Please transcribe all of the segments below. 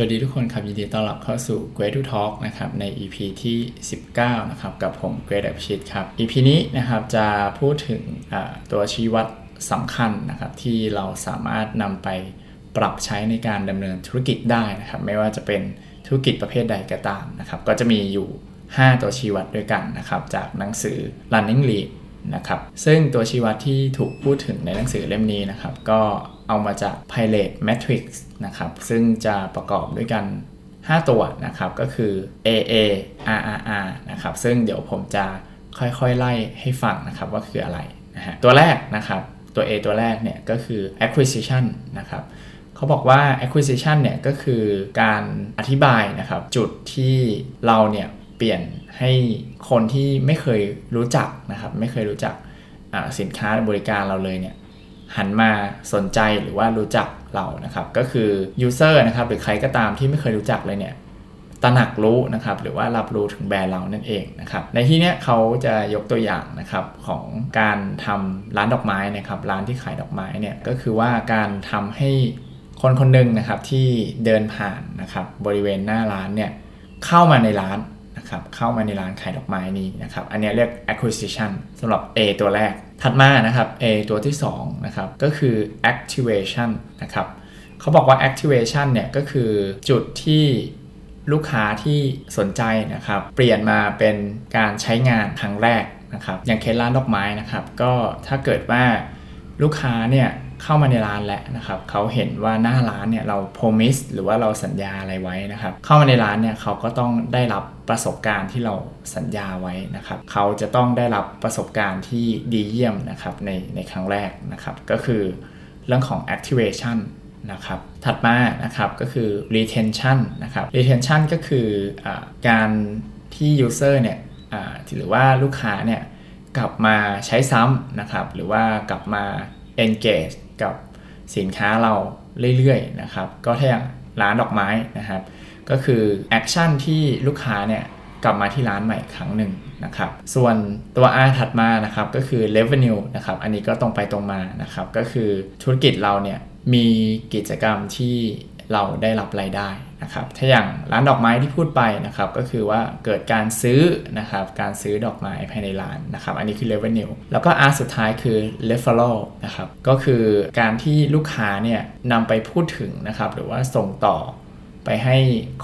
วัสดีทุกคนครับ ยินดีต้อนรับเข้าสู่ Great to Talk นะครับใน EP ที่ 19 นะครับ กับผม Great อภิชิตครับ EP นี้นะครับจะพูดถึงตัวชี้วัดสำคัญนะครับที่เราสามารถนำไปปรับใช้ในการดำเนินธุรกิจได้นะครับ ไม่ว่าจะเป็นธุรกิจประเภทใดก็ตามนะครับ ก็จะมีอยู่ 5 ตัวชี้วัดด้วยกันนะครับ จากหนังสือ Running Lead นะครับซึ่งตัวชี้วัดที่ถูกพูดถึงในหนังสือเล่มนี้นะครับ ก็เอามาจาก Pilot Matrix นะครับซึ่งจะประกอบด้วยกัน 5 ตัวนะครับก็คือ AA RRR นะครับซึ่งเดี๋ยวผมจะค่อยๆ ไล่ให้ฟังนะครับว่าคืออะไรนะฮะตัวแรกนะครับตัว A ตัวแรกเนี่ยก็คือ acquisition นะครับเขาบอกว่า acquisition เนี่ยก็คือการอธิบายนะครับจุดที่เราเนี่ย เปลี่ยนให้คนที่ไม่เคยรู้จักนะครับ ไม่เคยรู้จักสินค้าบริการเราเลยเนี่ยหันมาสนใจหรือว่ารู้จักเรานะครับ ก็คือ user นะครับหรือใครก็ตามที่ไม่เคยรู้จักเลยเนี่ยตระหนักรู้นะครับหรือว่ารับรู้ถึงแบรนด์เรานั่นเองนะครับในที่นี้เขาจะยกตัวอย่างนะครับของการทำร้านดอกไม้นะครับร้านที่ขายดอกไม้เนี่ยก็คือว่าการทำให้คนคนหนึ่งนะครับที่เดินผ่านนะครับบริเวณหน้าร้านเนี่ยเข้ามาในร้าน นะครับเข้ามาในร้านขายดอกไม้นี้นะครับอันนี้เรียก acquisition สำหรับ A ตัวแรก ถัดมานะครับ A ตัวที่2นะครับก็คือ activation นะครับเขาบอกว่า activation เนี่ยก็คือจุดที่ลูกค้าที่สนใจนะครับเปลี่ยนมาเป็นการใช้งานครั้งแรกนะครับอย่างเคสร้านดอกไม้นะครับก็ถ้าเกิดว่าลูกค้าเนี่ย เข้ามาในร้านแล้วนะครับเขาเห็นว่าหน้าร้านเนี่ยเรา promise หรือว่าเราสัญญาอะไรไว้นะครับ เข้ามาในร้านเนี่ยเขาก็ต้องได้รับประสบการณ์ที่เราสัญญาไว้นะครับ เขาจะต้องได้รับประสบการณ์ที่ดีเยี่ยมนะครับในในครั้งแรกนะครับ ก็คือเรื่องของ activation นะครับ ถัดมานะครับก็คือ retention นะครับ retention ก็คืออการที่ user เนี่ยหรือว่าลูกค้าเนี่ยกลับมาใช้ซ้ำนะครับ หรือว่ากลับมา engage กับสินค้าเราเรื่อยๆนะครับ ก็ถ้าอย่างร้านดอกไม้นะครับ ก็คือแอคชั่นที่ลูกค้าเนี่ยกลับมาที่ร้านใหม่ครั้งหนึ่งนะครับ ส่วนตัว R ถัดมานะครับก็คือ revenue นะครับ อันนี้ก็ตรงไปตรงมานะครับ ก็คือธุรกิจเราเนี่ยมีกิจกรรมที่ เราได้รับรายได้นะครับ ถ้าอย่างร้านดอกไม้ที่พูดไปนะครับ ก็คือว่าเกิดการซื้อนะครับ การซื้อดอกไม้ภายในร้านนะครับ อันนี้คือ revenue แล้วก็ R สุดท้ายคือ referral นะครับ ก็คือการที่ลูกค้าเนี่ยนำไปพูดถึงนะครับ หรือว่าส่งต่อไปให้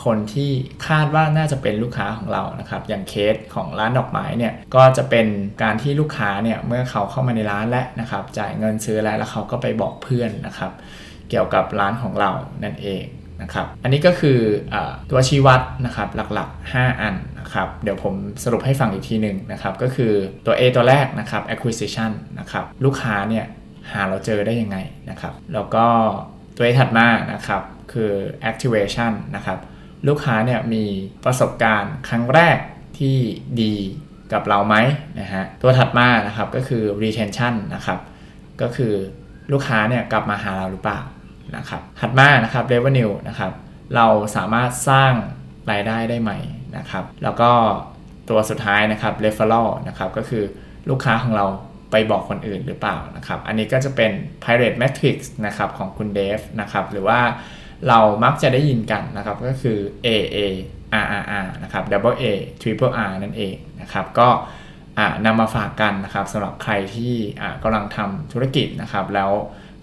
คนที่คาดว่าน่าจะเป็นลูกค้าของเรานะครับ อย่างเคสของร้านดอกไม้เนี่ย ก็จะเป็นการที่ลูกค้าเนี่ย เมื่อเขาเข้ามาในร้านแล้วนะครับ จ่ายเงินซื้อแล้วแล้วเขาก็ไปบอกเพื่อนนะครับ เกี่ยวกับร้านของเรานั่นเองนะครับอันนี้ก็คืออตัวชี้วัดนะครับหลักๆ 5 อันนะครับเดี๋ยวผมสรุปให้ฟังอีกทีหนึ่งนะครับก็คือตัว A ตัวแรกนะครับ acquisition นะครับลูกค้าเนี่ยหาเราเจอได้ยังไงนะครับแล้วก็ตัว A ถัดมานะครับคือ activation นะครับลูกค้าเนี่ยมีประสบการณ์ครั้งแรกที่ดีกับเราไหมนะฮะตัวถัดมานะครับก็คือ retention นะครับก็คือลูกค้าเนี่ยกลับมาหาเราหรือเปล่า นะครับถัดมานะครับ revenue นะครับเราสามารถสร้างรายได้ได้ไหมนะครับ แล้วก็ตัวสุดท้ายนะครับ referral นะครับก็คือลูกค้าของเราไปบอกคนอื่นหรือเปล่านะครับ อันนี้ก็จะเป็น pirate matrix นะครับของคุณเดฟนะครับหรือว่าเรามักจะได้ยินกันนะครับก็คือ AA RRR นะครับ double A triple R นั่นเองนะครับก็นำมาฝากกันนะครับสำหรับใครที่กำลังทำธุรกิจนะครับแล้ว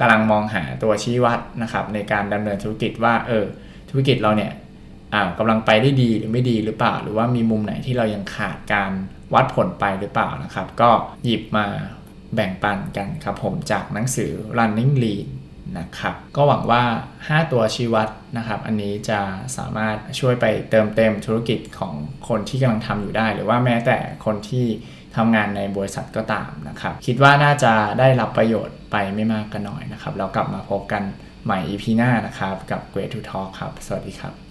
กำลังมองหาตัวชี้วัดนะครับในการดำเนินธุรกิจว่าเออธุรกิจเราเนี่ยกำลังไปได้ดีหรือไม่ดีหรือเปล่า หรือว่ามีมุมไหนที่เรายังขาดการวัดผลไปหรือเปล่านะครับ ก็หยิบมาแบ่งปันกันครับผมจากหนังสือ running lead นะครับก็หวังว่า 5 ตัวชี้วัดนะครับ อันนี้จะสามารถช่วยไปเติมเต็มธุรกิจของคนที่กำลังทำอยู่ได้ หรือว่าแม้แต่คนที่ ทำงานในบริษัทก็ตามนะครับ คิดว่าน่าจะได้รับประโยชน์ไปไม่มากก็น้อยนะครับแล้วกลับมาพบกันใหม่ EP หน้านะครับ กับ Great to Talk ครับ สวัสดีครับ